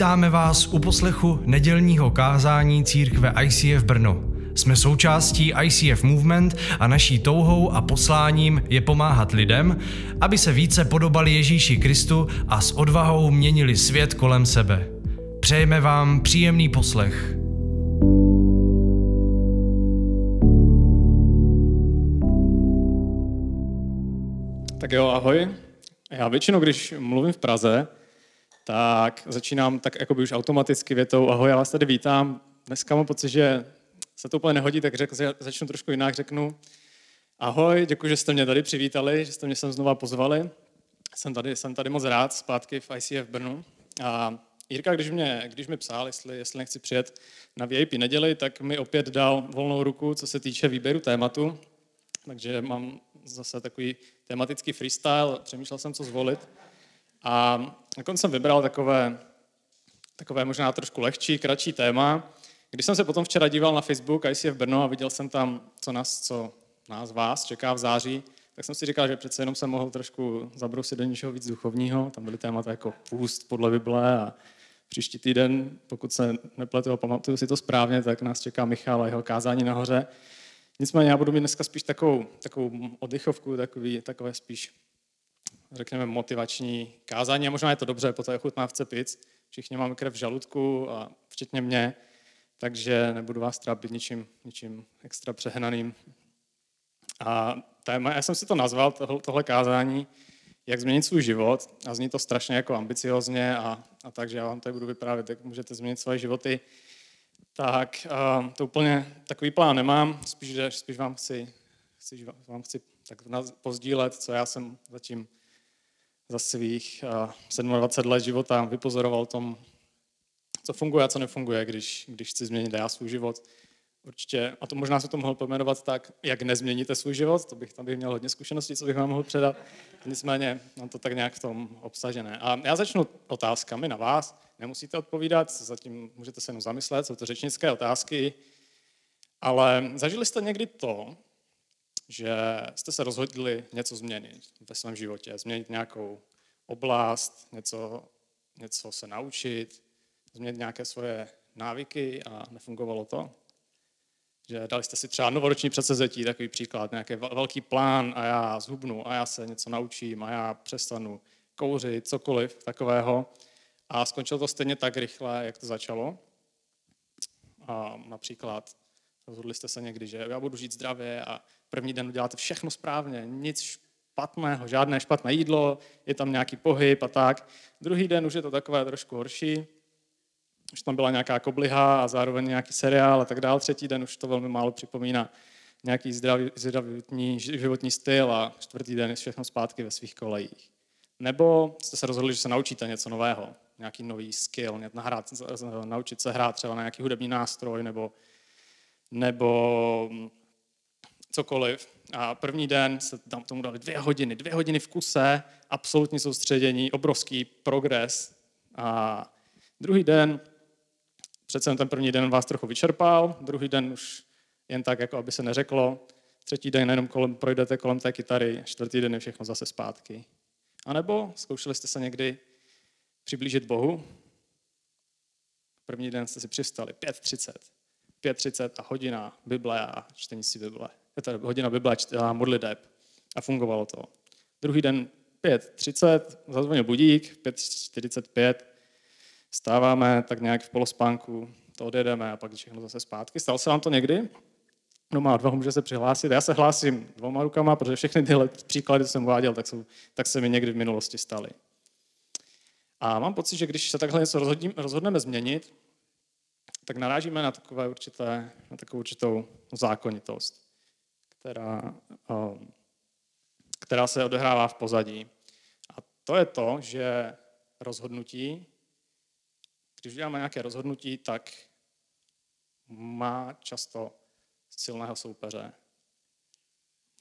Vítáme vás u poslechu nedělního kázání církve ICF Brno. Jsme součástí ICF Movement a naší touhou a posláním je pomáhat lidem, aby se více podobali Ježíši Kristu a s odvahou měnili svět kolem sebe. Přejeme vám příjemný poslech. Tak jo, ahoj. Já většinou, když mluvím v Praze, tak začínám tak jako by už automaticky větou ahoj, já vás tady vítám. Dneska mám pocit, že se to úplně nehodí, tak řek, začnu trošku jinak, řeknu ahoj, děkuji, že jste mě tady přivítali, že jste mě sem znova pozvali. Jsem tady, jsem tady moc rád, zpátky v ICF Brnu. A Jirka, když mě, když mi psal, jestli, jestli nechci přijet na VIP neděli, tak mi opět dal volnou ruku, co se týče výběru tématu. Takže mám zase takový tematický freestyle, přemýšlel jsem, co zvolit. A nakonec jsem vybral takové, takové možná trošku lehčí, kratší téma. Když jsem se potom včera díval na Facebook ICF Brno a viděl jsem tam, co nás, co nás vás čeká v září, tak jsem si říkal, že přece jenom jsem mohl trošku zabrousit do něčeho víc duchovního. Tam byly témata jako půst podle Bible a příští týden, pokud se nepletu a pamatuju si to správně, tak nás čeká Michal a jeho kázání nahoře. Nicméně já budu mít dneska spíš takovou, takovou oddychovku, takový, takové spíš, řekněme, motivační kázání. A možná je to dobře po té ochutnávce pic. Všichni máme krev v žaludku, a včetně mě, takže nebudu vás trápit ničím, ničím extra přehnaným. A téma, já jsem si to nazval, tohle, kázání, jak změnit svůj život. A zní to strašně jako ambiciozně a, a takže já vám tady budu vyprávět, jak můžete změnit svoje životy tak to úplně takový plán nemám, spíš, spíš vám chci, chci, vám chci tak pozdílet, co já jsem zatím za svých uh, 27 let života vypozoroval tom, co funguje a co nefunguje, když, když chci změnit já svůj život. Určitě, a to možná se to mohl pojmenovat tak, jak nezměníte svůj život, to bych tam bych měl hodně zkušeností, co bych vám mohl předat. Nicméně mám to tak nějak v tom obsažené. A já začnu otázkami na vás. Nemusíte odpovídat, zatím můžete se jenom zamyslet, jsou to řečnické otázky. Ale zažili jste někdy to, že jste se rozhodli něco změnit ve svém životě, změnit nějakou oblast, něco, něco se naučit, změnit nějaké svoje návyky a nefungovalo to? že dali jste si třeba novoroční předsezetí, takový příklad, nějaký velký plán a já zhubnu a já se něco naučím a já přestanu kouřit, cokoliv takového. A skončilo to stejně tak rychle, jak to začalo. A například rozhodli jste se někdy, že já budu žít zdravě a první den uděláte všechno správně, nic špatného, žádné špatné jídlo, je tam nějaký pohyb a tak. Druhý den už je to takové trošku horší, už tam byla nějaká kobliha a zároveň nějaký seriál a tak dále. Třetí den už to velmi málo připomíná nějaký zdravý, zdravotní životní styl a čtvrtý den je všechno zpátky ve svých kolejích. Nebo jste se rozhodli, že se naučíte něco nového, nějaký nový skill, nahrát, naučit se hrát třeba na nějaký hudební nástroj nebo, nebo cokoliv. A první den se tam tomu dali dvě hodiny, dvě hodiny v kuse, absolutní soustředění, obrovský progres. A druhý den Přece ten první den vás trochu vyčerpal, druhý den už jen tak, jako aby se neřeklo, třetí den jenom kolem, projdete kolem té kytary, čtvrtý den je všechno zase zpátky. A nebo zkoušeli jste se někdy přiblížit Bohu? První den jste si přistali 5.30. 5.30 a hodina Bible a čtení si Bible. To hodina Bible a modliteb. A fungovalo to. Druhý den 5.30, zazvonil budík, 5.45, Stáváme tak nějak v polospánku, to odjedeme a pak všechno zase zpátky. Stalo se vám to někdy? No má odvahu, může se přihlásit. Já se hlásím dvoma rukama, protože všechny tyhle příklady, co jsem uváděl, tak, jsou, tak se mi někdy v minulosti staly. A mám pocit, že když se takhle něco rozhodneme změnit, tak narážíme na, takové určité, na takovou určitou zákonitost, která, um, která se odehrává v pozadí. A to je to, že rozhodnutí když uděláme nějaké rozhodnutí, tak má často silného soupeře.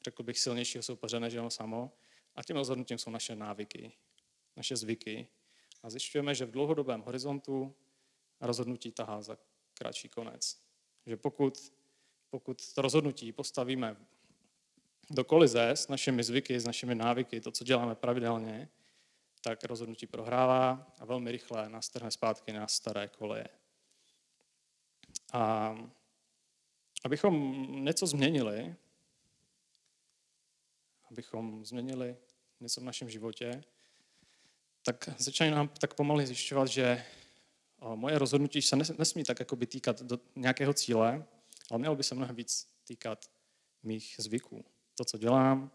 Řekl bych silnějšího soupeře než jeho samo. A tím rozhodnutím jsou naše návyky, naše zvyky. A zjišťujeme, že v dlouhodobém horizontu rozhodnutí tahá za kratší konec. Že pokud, pokud to rozhodnutí postavíme do kolize s našimi zvyky, s našimi návyky, to, co děláme pravidelně, tak rozhodnutí prohrává a velmi rychle nás trhne zpátky na staré koleje. A abychom něco změnili, abychom změnili něco v našem životě, tak začínají nám tak pomalu zjišťovat, že moje rozhodnutí se nesmí tak jako by týkat do nějakého cíle, ale mělo by se mnohem víc týkat mých zvyků. To, co dělám,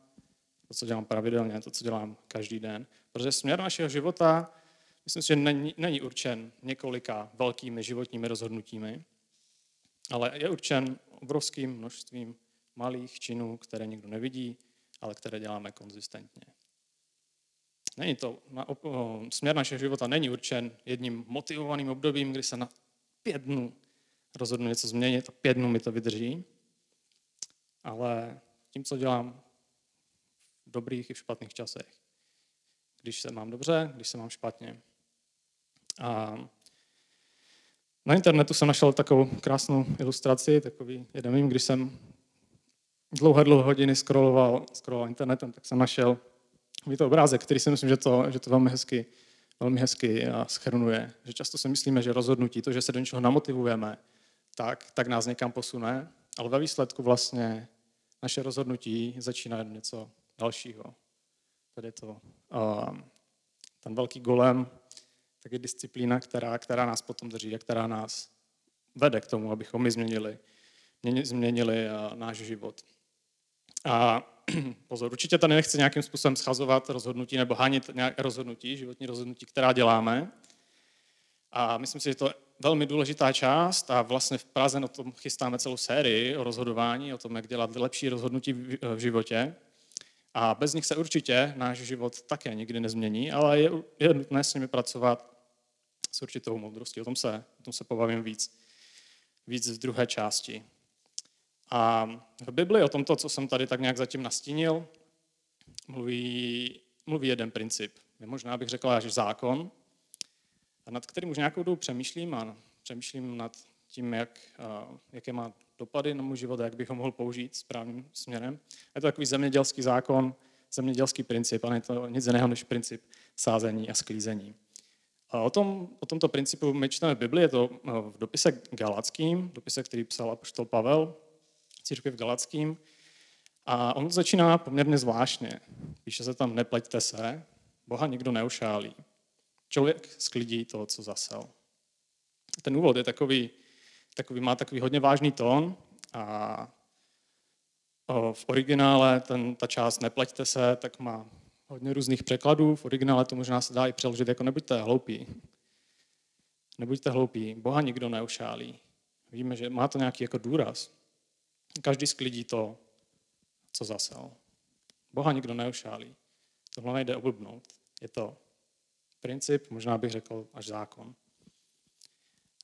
to, co dělám pravidelně, to, co dělám každý den. Protože směr našeho života, myslím si, že není, není určen několika velkými životními rozhodnutími, ale je určen obrovským množstvím malých činů, které nikdo nevidí, ale které děláme konzistentně. Není to, na, o, směr našeho života není určen jedním motivovaným obdobím, kdy se na pět dnů rozhodnu něco změnit a pět dnů mi to vydrží, ale tím, co dělám v dobrých i v špatných časech. Když se mám dobře, když se mám špatně. A na internetu jsem našel takovou krásnou ilustraci, takový jeden mým, když jsem dlouhé, dlouhé hodiny scrolloval, scrolloval internetem, tak jsem našel je to obrázek, který si myslím, že to, že to velmi hezky, velmi hezky schrnuje. Že často si myslíme, že rozhodnutí, to, že se do něčeho namotivujeme, tak, tak nás někam posune, ale ve výsledku vlastně naše rozhodnutí začíná něco dalšího. Tady to, uh, ten velký golem, tak je disciplína, která, která nás potom drží a která nás vede k tomu, abychom my změnili, změnili uh, náš život. A pozor, určitě tady nechci nějakým způsobem schazovat rozhodnutí nebo hánit nějaké rozhodnutí, životní rozhodnutí, která děláme. A myslím si, že to velmi důležitá část a vlastně v Praze na tom chystáme celou sérii o rozhodování, o tom, jak dělat lepší rozhodnutí v životě. A bez nich se určitě náš život také nikdy nezmění, ale je, je nutné s nimi pracovat s určitou moudrostí. O tom se, o tom se pobavím víc, víc v druhé části. A v Bibli o tomto, co jsem tady tak nějak zatím nastínil, mluví, mluví jeden princip. Možná bych řekl až zákon, a nad kterým už nějakou dobu přemýšlím a přemýšlím nad tím, jak, jaké má dopady na můj život a jak bych ho mohl použít správným směrem. Je to takový zemědělský zákon, zemědělský princip, ale je to nic jiného než princip sázení a sklízení. A o, tom, o tomto principu my čteme v Bibli, je to v dopise galackým, dopise, který psal apoštol Pavel, církvi v Galackým. A on začíná poměrně zvláštně. Píše se tam, nepleťte se, Boha nikdo neušálí. Člověk sklidí to, co zasel. Ten úvod je takový, takový má takový hodně vážný tón a v originále ten, ta část nepleťte se, tak má hodně různých překladů. V originále to možná se dá i přeložit jako nebuďte hloupí. Nebuďte hloupí, Boha nikdo neušálí. Víme, že má to nějaký jako důraz. Každý sklidí to, co zasel. Boha nikdo neušálí. Tohle nejde oblbnout. Je to princip, možná bych řekl až zákon.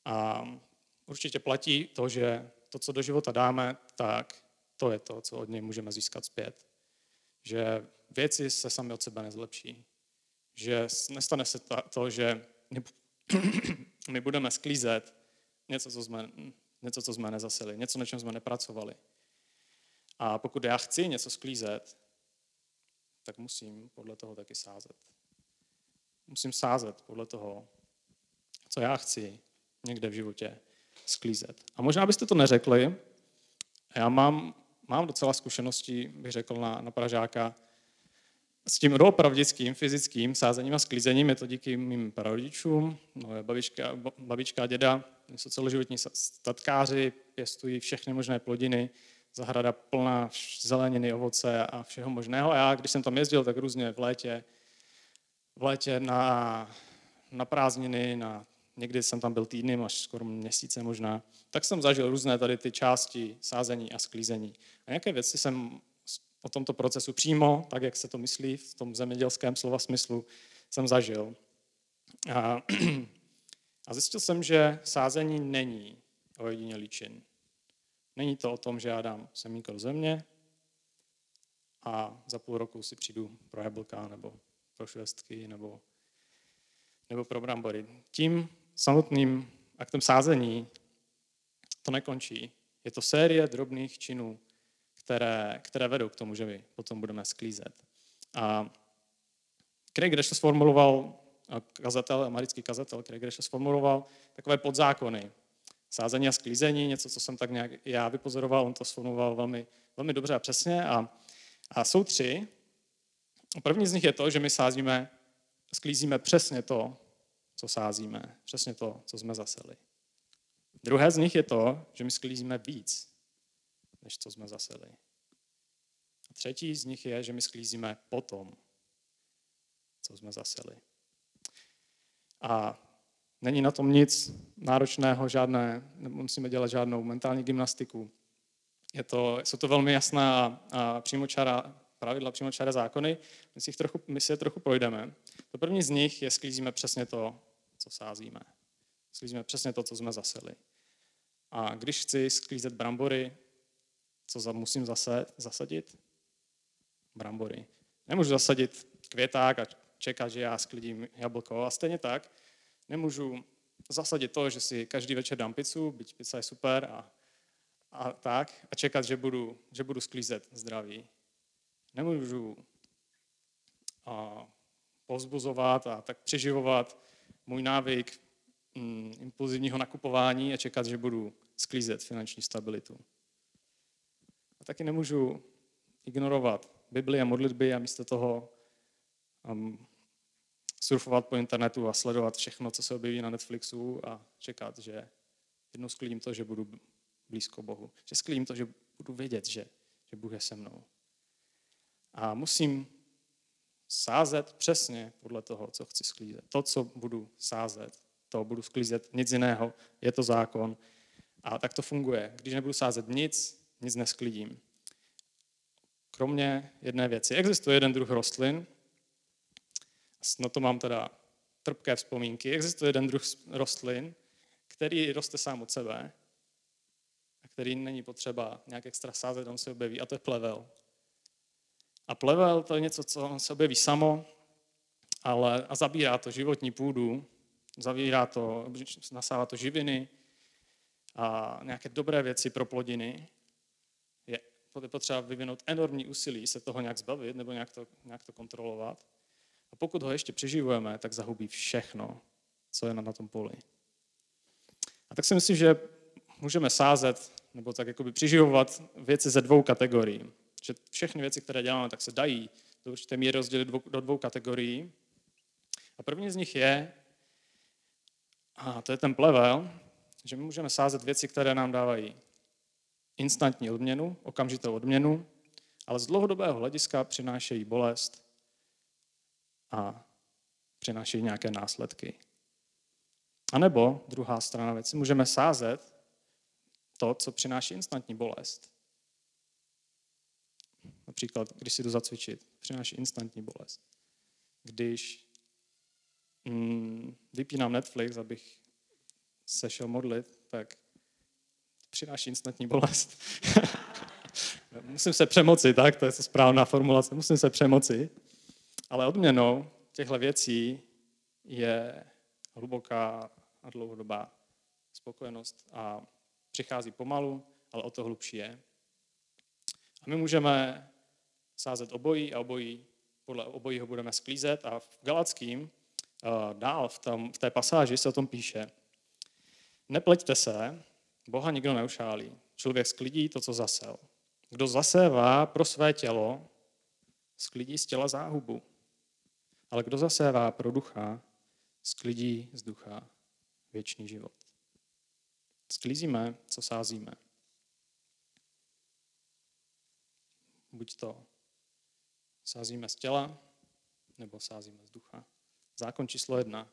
A určitě platí to, že to, co do života dáme, tak to je to, co od něj můžeme získat zpět. Že věci se sami od sebe nezlepší. Že nestane se to, že my budeme sklízet něco, co jsme něco, co jsme nezasili, něco, na čem jsme nepracovali. A pokud já chci něco sklízet, tak musím podle toho taky sázet. Musím sázet podle toho, co já chci někde v životě sklízet. A možná byste to neřekli, já mám, mám docela zkušenosti, bych řekl, na, na Pražáka, s tím doopravdickým, fyzickým sázením a sklízením je to díky mým prarodičům, moje babička, babička a děda, jsou celoživotní statkáři, pěstují všechny možné plodiny, zahrada plná zeleniny, ovoce a všeho možného. A já, když jsem tam jezdil, tak různě v létě, v létě na, na prázdniny, na, někdy jsem tam byl týdny, až skoro měsíce možná, tak jsem zažil různé tady ty části sázení a sklízení. A nějaké věci jsem o tomto procesu přímo, tak jak se to myslí v tom zemědělském slova smyslu, jsem zažil. A, a zjistil jsem, že sázení není ojedinělý čin. Není to o tom, že já dám semínko do země a za půl roku si přijdu pro jablka nebo pro švestky nebo, nebo pro brambory. Tím samotným aktem sázení to nekončí. Je to série drobných činů, které, které vedou k tomu, že my potom budeme sklízet. A Craig Rash sformuloval, kazatel, americký kazatel Craig Rash sformuloval takové podzákony. Sázení a sklízení, něco, co jsem tak nějak já vypozoroval, on to sformuloval velmi, velmi dobře a přesně. A, a jsou tři. První z nich je to, že my sázíme, sklízíme přesně to, co sázíme, přesně to, co jsme zaseli. Druhé z nich je to, že my sklízíme víc, než co jsme zaseli. A třetí z nich je, že my sklízíme potom, co jsme zaseli. A není na tom nic náročného, žádné, nemusíme dělat žádnou mentální gymnastiku. Je to, jsou to velmi jasná a přímočara pravidla, přímočaré zákony. My si, trochu, my si je trochu projdeme. To první z nich je sklízíme přesně to, co sázíme. Sklízíme přesně to, co jsme zaseli. A když chci sklízet brambory, co za, musím zase, zasadit? Brambory. Nemůžu zasadit květák a čekat, že já sklidím jablko. A stejně tak nemůžu zasadit to, že si každý večer dám pizzu, byť pizza je super a, a tak, a čekat, že budu, že budu sklízet zdraví. Nemůžu a, povzbuzovat a tak přeživovat můj návyk mm, impulzivního nakupování a čekat, že budu sklízet finanční stabilitu. A taky nemůžu ignorovat Bibli a modlitby a místo toho um, surfovat po internetu a sledovat všechno, co se objeví na Netflixu a čekat, že jednou sklidím to, že budu blízko Bohu. Že sklidím to, že budu vědět, že, že Bůh je se mnou. A musím sázet přesně podle toho, co chci sklízet. To, co budu sázet, to budu sklízet, nic jiného, je to zákon. A tak to funguje. Když nebudu sázet nic, nic nesklidím. Kromě jedné věci. Existuje jeden druh rostlin, na to mám teda trpké vzpomínky. Existuje jeden druh rostlin, který roste sám od sebe a který není potřeba nějak extra sázet, on se objeví, a to je plevel. A plevel to je něco, co se objeví samo, ale a zabírá to životní půdu, zavírá to, nasává to živiny a nějaké dobré věci pro plodiny. Je potřeba vyvinout enormní úsilí se toho nějak zbavit nebo nějak to, nějak to kontrolovat. A pokud ho ještě přeživujeme, tak zahubí všechno, co je na tom poli. A tak si myslím, že můžeme sázet nebo tak jakoby přiživovat věci ze dvou kategorií. Že všechny věci, které děláme, tak se dají do určité míry rozdělit do dvou kategorií. A první z nich je, a to je ten plevel, že my můžeme sázet věci, které nám dávají instantní odměnu, okamžitou odměnu, ale z dlouhodobého hlediska přinášejí bolest a přinášejí nějaké následky. A nebo druhá strana věci, můžeme sázet to, co přináší instantní bolest. Například, když si jdu zacvičit, přináší instantní bolest. Když mm, vypínám Netflix, abych se šel modlit, tak přináší instantní bolest. musím se přemoci, tak? To je to správná formulace. Musím se přemoci. Ale odměnou těchto věcí je hluboká a dlouhodobá spokojenost a přichází pomalu, ale o to hlubší je. A my můžeme sázet obojí a obojí, podle obojího budeme sklízet a v Galackým eh, dál v, tom, v té pasáži se o tom píše. Nepleťte se, Boha nikdo neušálí. Člověk sklidí to, co zasel. Kdo zasévá pro své tělo, sklidí z těla záhubu. Ale kdo zasévá pro ducha, sklidí z ducha věčný život. Sklízíme, co sázíme. Buď to sázíme z těla, nebo sázíme z ducha. Zákon číslo jedna.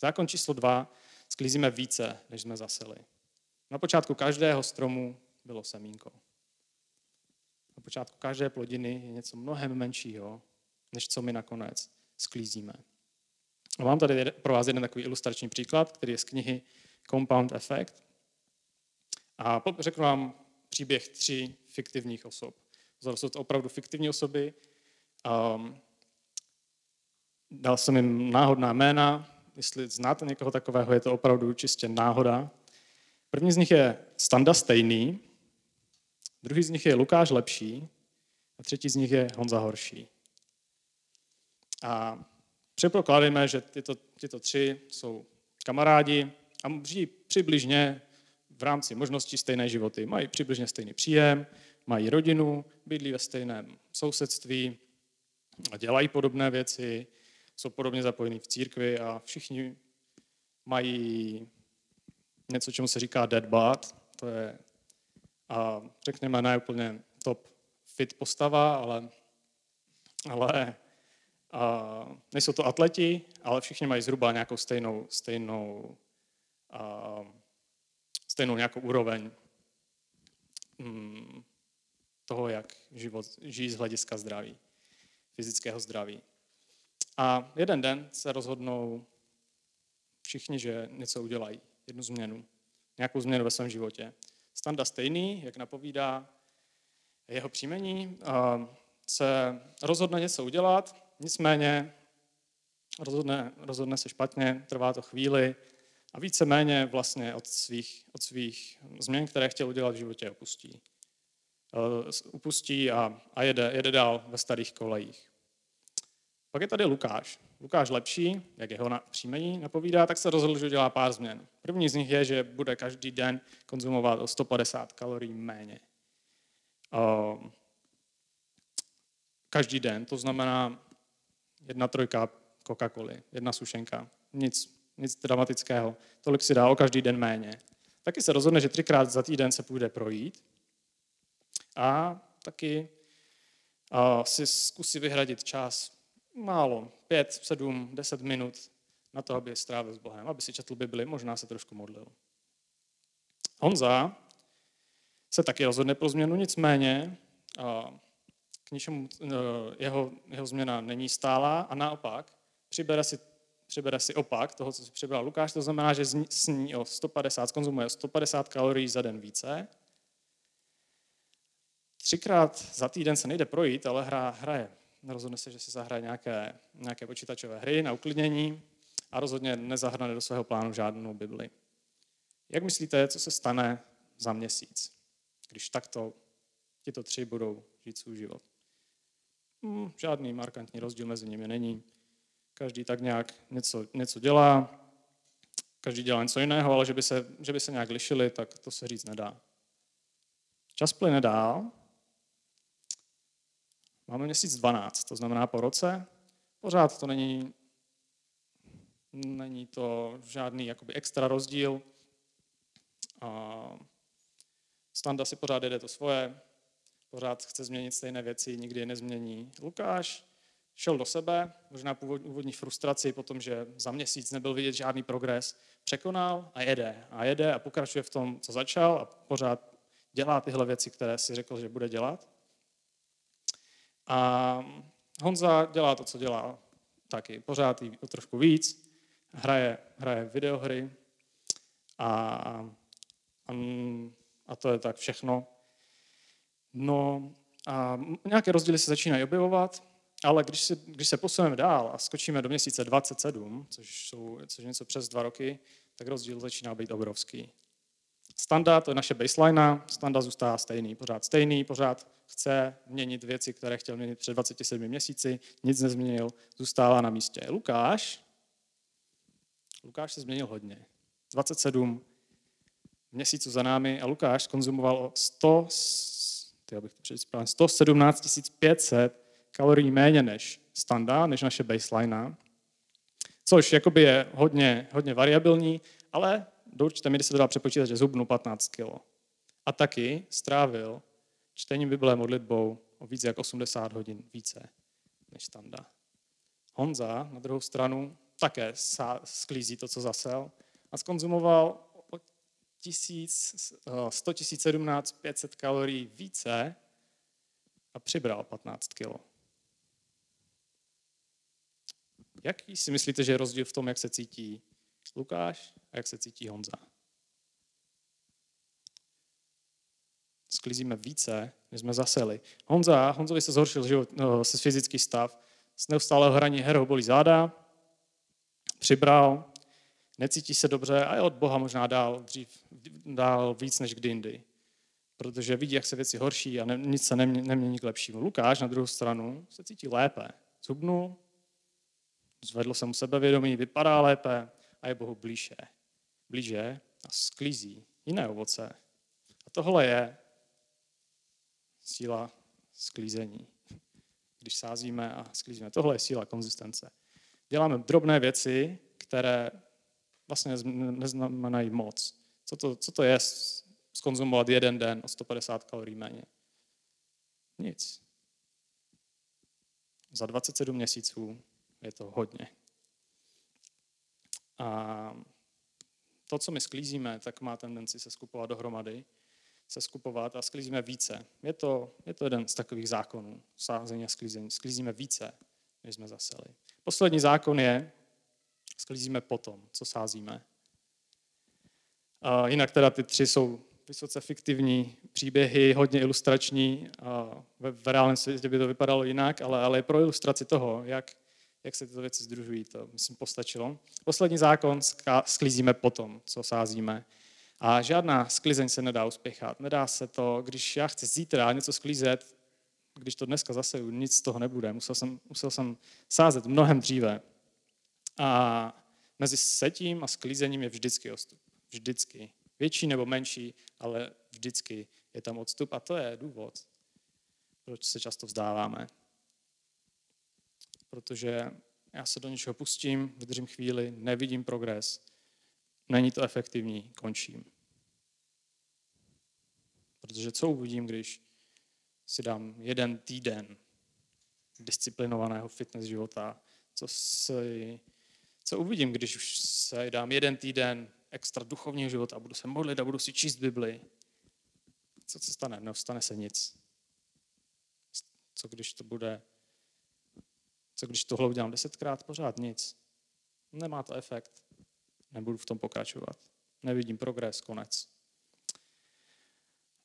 Zákon číslo dva. Sklízíme více, než jsme zaseli. Na počátku každého stromu bylo semínko. Na počátku každé plodiny je něco mnohem menšího, než co my nakonec sklízíme. A mám tady pro vás jeden takový ilustrační příklad, který je z knihy Compound Effect. A řeknu vám příběh tří fiktivních osob. Jsou to opravdu fiktivní osoby. Um, dal jsem jim náhodná jména. Jestli znáte někoho takového, je to opravdu čistě náhoda. První z nich je Standa Stejný, druhý z nich je Lukáš Lepší a třetí z nich je Honza Horší. A Předpokládejme, že tyto, tyto tři jsou kamarádi a žijí přibližně v rámci možností stejné životy. Mají přibližně stejný příjem, mají rodinu, bydlí ve stejném sousedství a dělají podobné věci, jsou podobně zapojení v církvi a všichni mají něco, čemu se říká dead bod, to je, a řekněme, ne úplně top fit postava, ale, ale a nejsou to atleti, ale všichni mají zhruba nějakou stejnou, stejnou, a, stejnou nějakou úroveň mm, toho, jak život žijí z hlediska zdraví, fyzického zdraví. A jeden den se rozhodnou všichni, že něco udělají, jednu změnu, nějakou změnu ve svém životě. Standa stejný, jak napovídá jeho příjmení, se rozhodne něco udělat, nicméně rozhodne, rozhodne se špatně, trvá to chvíli a víceméně vlastně od svých, od svých změn, které chtěl udělat v životě, opustí. Upustí a, a jede, jede dál ve starých kolejích. Pak je tady Lukáš. Lukáš lepší, jak jeho příjmení napovídá, tak se rozhodl, že udělá pár změn. První z nich je, že bude každý den konzumovat o 150 kalorií méně. Každý den, to znamená jedna trojka Coca-Coly, jedna sušenka, nic, nic dramatického. Tolik si dá o každý den méně. Taky se rozhodne, že třikrát za týden se půjde projít a taky si zkusí vyhradit čas málo, pět, sedm, deset minut na to, aby strávil s Bohem, aby si četl Bibli, možná se trošku modlil. Honza se taky rozhodne pro změnu, nicméně k ničemu e, jeho, jeho změna není stálá a naopak přibere si, přibere si opak toho, co si přibral Lukáš, to znamená, že sní o 150, konzumuje o 150 kalorií za den více. Třikrát za týden se nejde projít, ale hra, hraje rozhodne se, že si zahraje nějaké, nějaké počítačové hry na uklidnění a rozhodně nezahrne do svého plánu žádnou Bibli. Jak myslíte, co se stane za měsíc, když takto tito tři budou žít svůj život? Hmm, žádný markantní rozdíl mezi nimi není. Každý tak nějak něco, něco dělá, každý dělá něco jiného, ale že by, se, že by se nějak lišili, tak to se říct nedá. Čas plyne dál Máme měsíc 12, to znamená po roce. Pořád to není, není to žádný jakoby extra rozdíl. A Standa si pořád jede to svoje, pořád chce změnit stejné věci, nikdy je nezmění. Lukáš šel do sebe, možná původní frustraci po tom, že za měsíc nebyl vidět žádný progres, překonal a jede. A jede a pokračuje v tom, co začal a pořád dělá tyhle věci, které si řekl, že bude dělat. A Honza dělá to, co dělá taky, pořád jí trošku víc, hraje, hraje videohry a, a, a to je tak všechno. No a nějaké rozdíly se začínají objevovat, ale když, si, když se posuneme dál a skočíme do měsíce 27, což, jsou, což je něco přes dva roky, tak rozdíl začíná být obrovský. Standa, to je naše baseline, standa zůstává stejný, pořád stejný, pořád chce měnit věci, které chtěl měnit před 27 měsíci, nic nezměnil, zůstává na místě. Lukáš, Lukáš se změnil hodně. 27 měsíců za námi a Lukáš konzumoval 100, bych to správně, 117 500 kalorií méně než standa, než naše baseline, což jakoby je hodně, hodně variabilní, ale do určité míry se to dá přepočítat, že zhubnu 15 kg. A taky strávil čtením Bible modlitbou o více jak 80 hodin více než Standa. Honza na druhou stranu také sklízí to, co zasel a skonzumoval 100 017 500 kalorií více a přibral 15 kg. Jaký si myslíte, že je rozdíl v tom, jak se cítí Lukáš jak se cítí Honza? sklízíme více, než jsme zaseli. Honza, Honzovi se zhoršil život, no, se fyzický stav, z neustálého hraní her ho bolí záda, přibral, necítí se dobře a je od Boha možná dál, dřív, dál víc než kdy jindy. Protože vidí, jak se věci horší a ne, nic se nemění, nemění k lepšímu. Lukáš na druhou stranu se cítí lépe. Zhubnul, Zvedlo se mu sebevědomí, vypadá lépe a je Bohu blíže. Blíže a sklízí jiné ovoce. A tohle je síla sklízení. Když sázíme a sklízíme. Tohle je síla konzistence. Děláme drobné věci, které vlastně neznamenají moc. Co to, co to je skonzumovat jeden den o 150 kalorií méně? Nic. Za 27 měsíců je to hodně. A to, co my sklízíme, tak má tendenci se skupovat dohromady, se skupovat a sklízíme více. Je to, je to jeden z takových zákonů, sázení a sklízení. Sklízíme více, než jsme zaseli. Poslední zákon je, sklízíme potom, co sázíme. A jinak teda ty tři jsou vysoce fiktivní příběhy, hodně ilustrační. A ve, v reálném světě by to vypadalo jinak, ale, ale pro ilustraci toho, jak, jak se tyto věci združují, to myslím postačilo. Poslední zákon sklízíme potom, co sázíme. A žádná sklizeň se nedá uspěchat. Nedá se to, když já chci zítra něco sklízet, když to dneska zase nic z toho nebude. Musel jsem, musel jsem sázet mnohem dříve. A mezi setím a sklízením je vždycky odstup. Vždycky. Větší nebo menší, ale vždycky je tam odstup. A to je důvod, proč se často vzdáváme. Protože já se do něčeho pustím, vydržím chvíli, nevidím progres, není to efektivní, končím. Protože co uvidím, když si dám jeden týden disciplinovaného fitness života, co, si, co uvidím, když už se dám jeden týden extra duchovního života a budu se modlit a budu si číst Bibli. Co se stane? Neostane se nic. Co když to bude, co když tohle udělám desetkrát, pořád nic. Nemá to efekt. Nebudu v tom pokračovat. Nevidím progres, konec.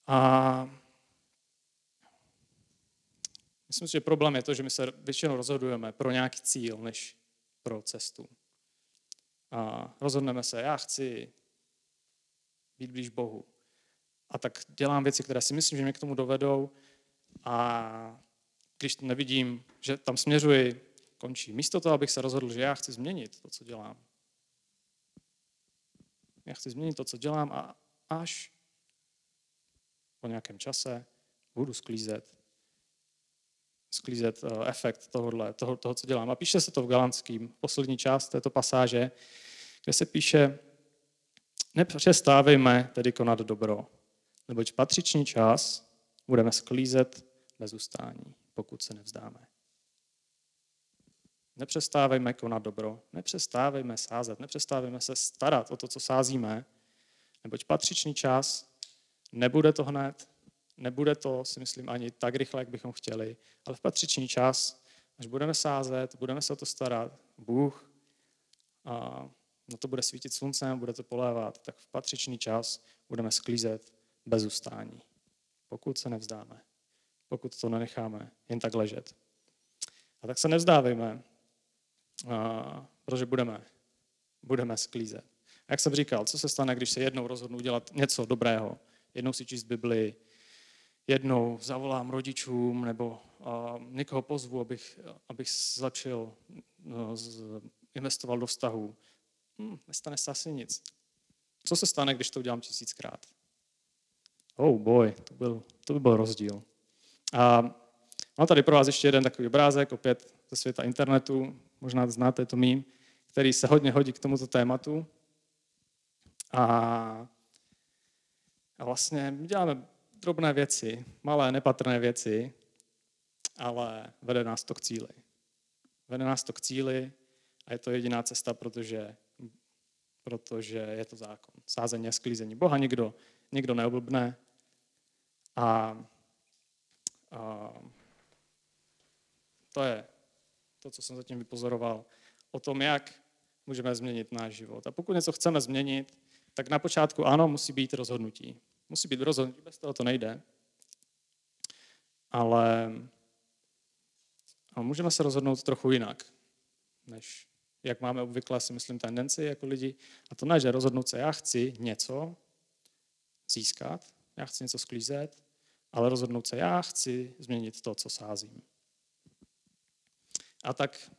A myslím si, že problém je to, že my se většinou rozhodujeme pro nějaký cíl, než pro cestu. A rozhodneme se, já chci být blíž Bohu. A tak dělám věci, které si myslím, že mě k tomu dovedou a když nevidím, že tam směřuji, končí. Místo toho, abych se rozhodl, že já chci změnit to, co dělám. Já chci změnit to, co dělám a až po nějakém čase budu sklízet sklízet eh, efekt tohohle, toho, toho, co dělám. A píše se to v Galanským, poslední část této pasáže, kde se píše, nepřestávejme tedy konat dobro, neboť patřičný čas budeme sklízet bez ustání, pokud se nevzdáme. Nepřestávejme konat dobro, nepřestávejme sázet, nepřestávejme se starat o to, co sázíme, neboť patřičný čas nebude to hned, nebude to, si myslím, ani tak rychle, jak bychom chtěli, ale v patřičný čas, až budeme sázet, budeme se o to starat, Bůh a na to bude svítit sluncem, bude to polévat, tak v patřičný čas budeme sklízet bez ustání, pokud se nevzdáme, pokud to nenecháme jen tak ležet. A tak se nevzdávejme, protože budeme, budeme sklízet. A jak jsem říkal, co se stane, když se jednou rozhodnu udělat něco dobrého, jednou si číst Bibli, jednou zavolám rodičům nebo někoho pozvu, abych, abych zlepšil, no, investoval do vztahu. Hm, nestane se asi nic. Co se stane, když to udělám tisíckrát? Oh boy, to, byl, to by byl rozdíl. A mám tady pro vás ještě jeden takový obrázek, opět ze světa internetu, možná znáte to mým, který se hodně hodí k tomuto tématu. A, a vlastně my děláme drobné věci, malé, nepatrné věci, ale vede nás to k cíli. Vede nás to k cíli a je to jediná cesta, protože, protože je to zákon. Sázení a sklízení. Boha nikdo, nikdo neoblbne a, a to je to, co jsem zatím vypozoroval, o tom, jak můžeme změnit náš život. A pokud něco chceme změnit, tak na počátku ano, musí být rozhodnutí. Musí být rozhodnutí, bez toho to nejde. Ale můžeme se rozhodnout trochu jinak, než jak máme obvykle, si myslím, tendenci jako lidi. A to ne, že rozhodnout se, já chci něco získat, já chci něco sklízet, ale rozhodnout se, já chci změnit to, co sázím. A tak,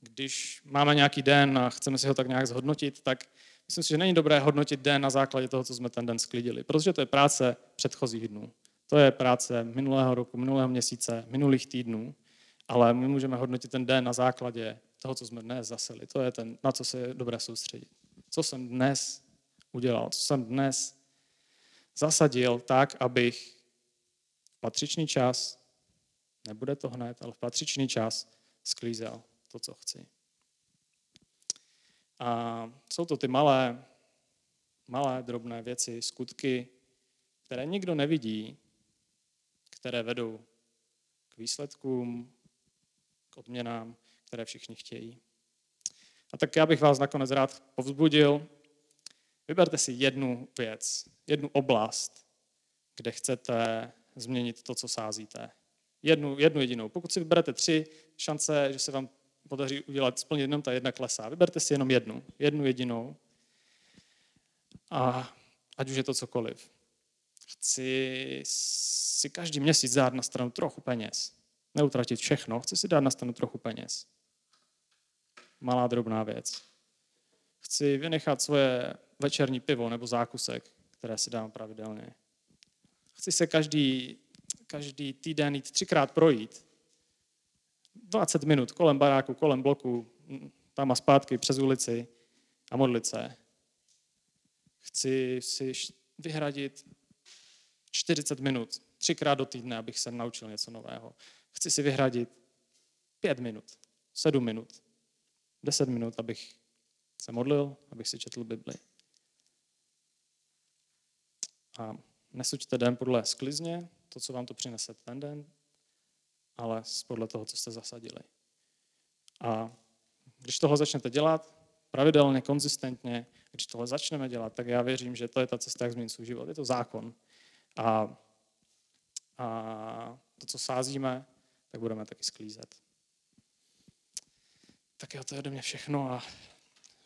když máme nějaký den a chceme si ho tak nějak zhodnotit, tak myslím si, že není dobré hodnotit den na základě toho, co jsme ten den sklidili, protože to je práce předchozích dnů. To je práce minulého roku, minulého měsíce, minulých týdnů, ale my můžeme hodnotit ten den na základě toho, co jsme dnes zaseli. To je ten, na co se je dobré soustředit. Co jsem dnes udělal, co jsem dnes zasadil tak, abych patřičný čas, nebude to hned, ale v patřičný čas sklízel to, co chci. A jsou to ty malé, malé, drobné věci, skutky, které nikdo nevidí, které vedou k výsledkům, k odměnám, které všichni chtějí. A tak já bych vás nakonec rád povzbudil. Vyberte si jednu věc, jednu oblast, kde chcete změnit to, co sázíte. Jednu, jednu jedinou. Pokud si vyberete tři, šance, že se vám podaří udělat, splnit jenom ta jedna klesá. Vyberte si jenom jednu, jednu jedinou. A ať už je to cokoliv. Chci si každý měsíc dát na stranu trochu peněz. Neutratit všechno, chci si dát na stranu trochu peněz. Malá drobná věc. Chci vynechat svoje večerní pivo nebo zákusek, které si dám pravidelně. Chci se každý, každý týden jít třikrát projít. 20 minut kolem baráku, kolem bloku, tam a zpátky přes ulici a modlit se. Chci si vyhradit 40 minut, třikrát do týdne, abych se naučil něco nového. Chci si vyhradit 5 minut, 7 minut, 10 minut, abych se modlil, abych si četl Bibli. A nesuďte den podle sklizně, to, co vám to přinese ten den, ale podle toho, co jste zasadili. A když toho začnete dělat, pravidelně, konzistentně, když tohle začneme dělat, tak já věřím, že to je ta cesta, jak změnit svůj život. Je to zákon. A, a to, co sázíme, tak budeme taky sklízet. Tak jo, to je ode mě všechno a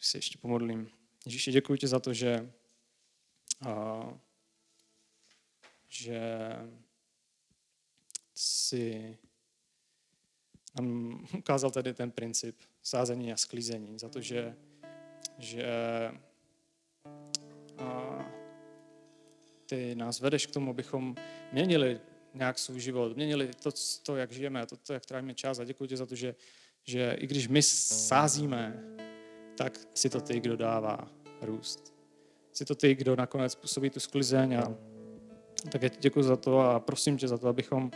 si ještě pomodlím. Ježíši, děkuji ti za to, že, že si nám ukázal tady ten princip sázení a sklízení, za to, že, že a, ty nás vedeš k tomu, abychom měnili nějak svůj život, měnili to, to jak žijeme, to, to jak trávíme čas a děkuji ti za to, že, že i když my sázíme, tak si to ty, kdo dává růst. Si to ty, kdo nakonec působí tu sklizeň a tak já ti děkuji za to a prosím tě za to, abychom,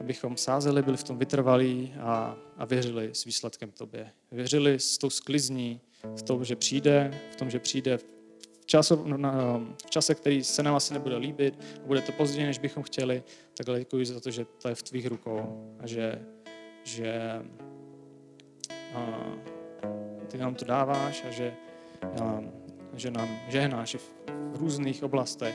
abychom sázeli, byli v tom vytrvalí a, a věřili s výsledkem tobě. Věřili s tou sklizní, v tom, že přijde, v tom, že přijde v, času, na, v čase, který se nám asi nebude líbit, bude to později, než bychom chtěli, takhle děkuji za to, že to je v tvých rukou a že, že a, ty nám to dáváš a že, a, že nám žehnáš v různých oblastech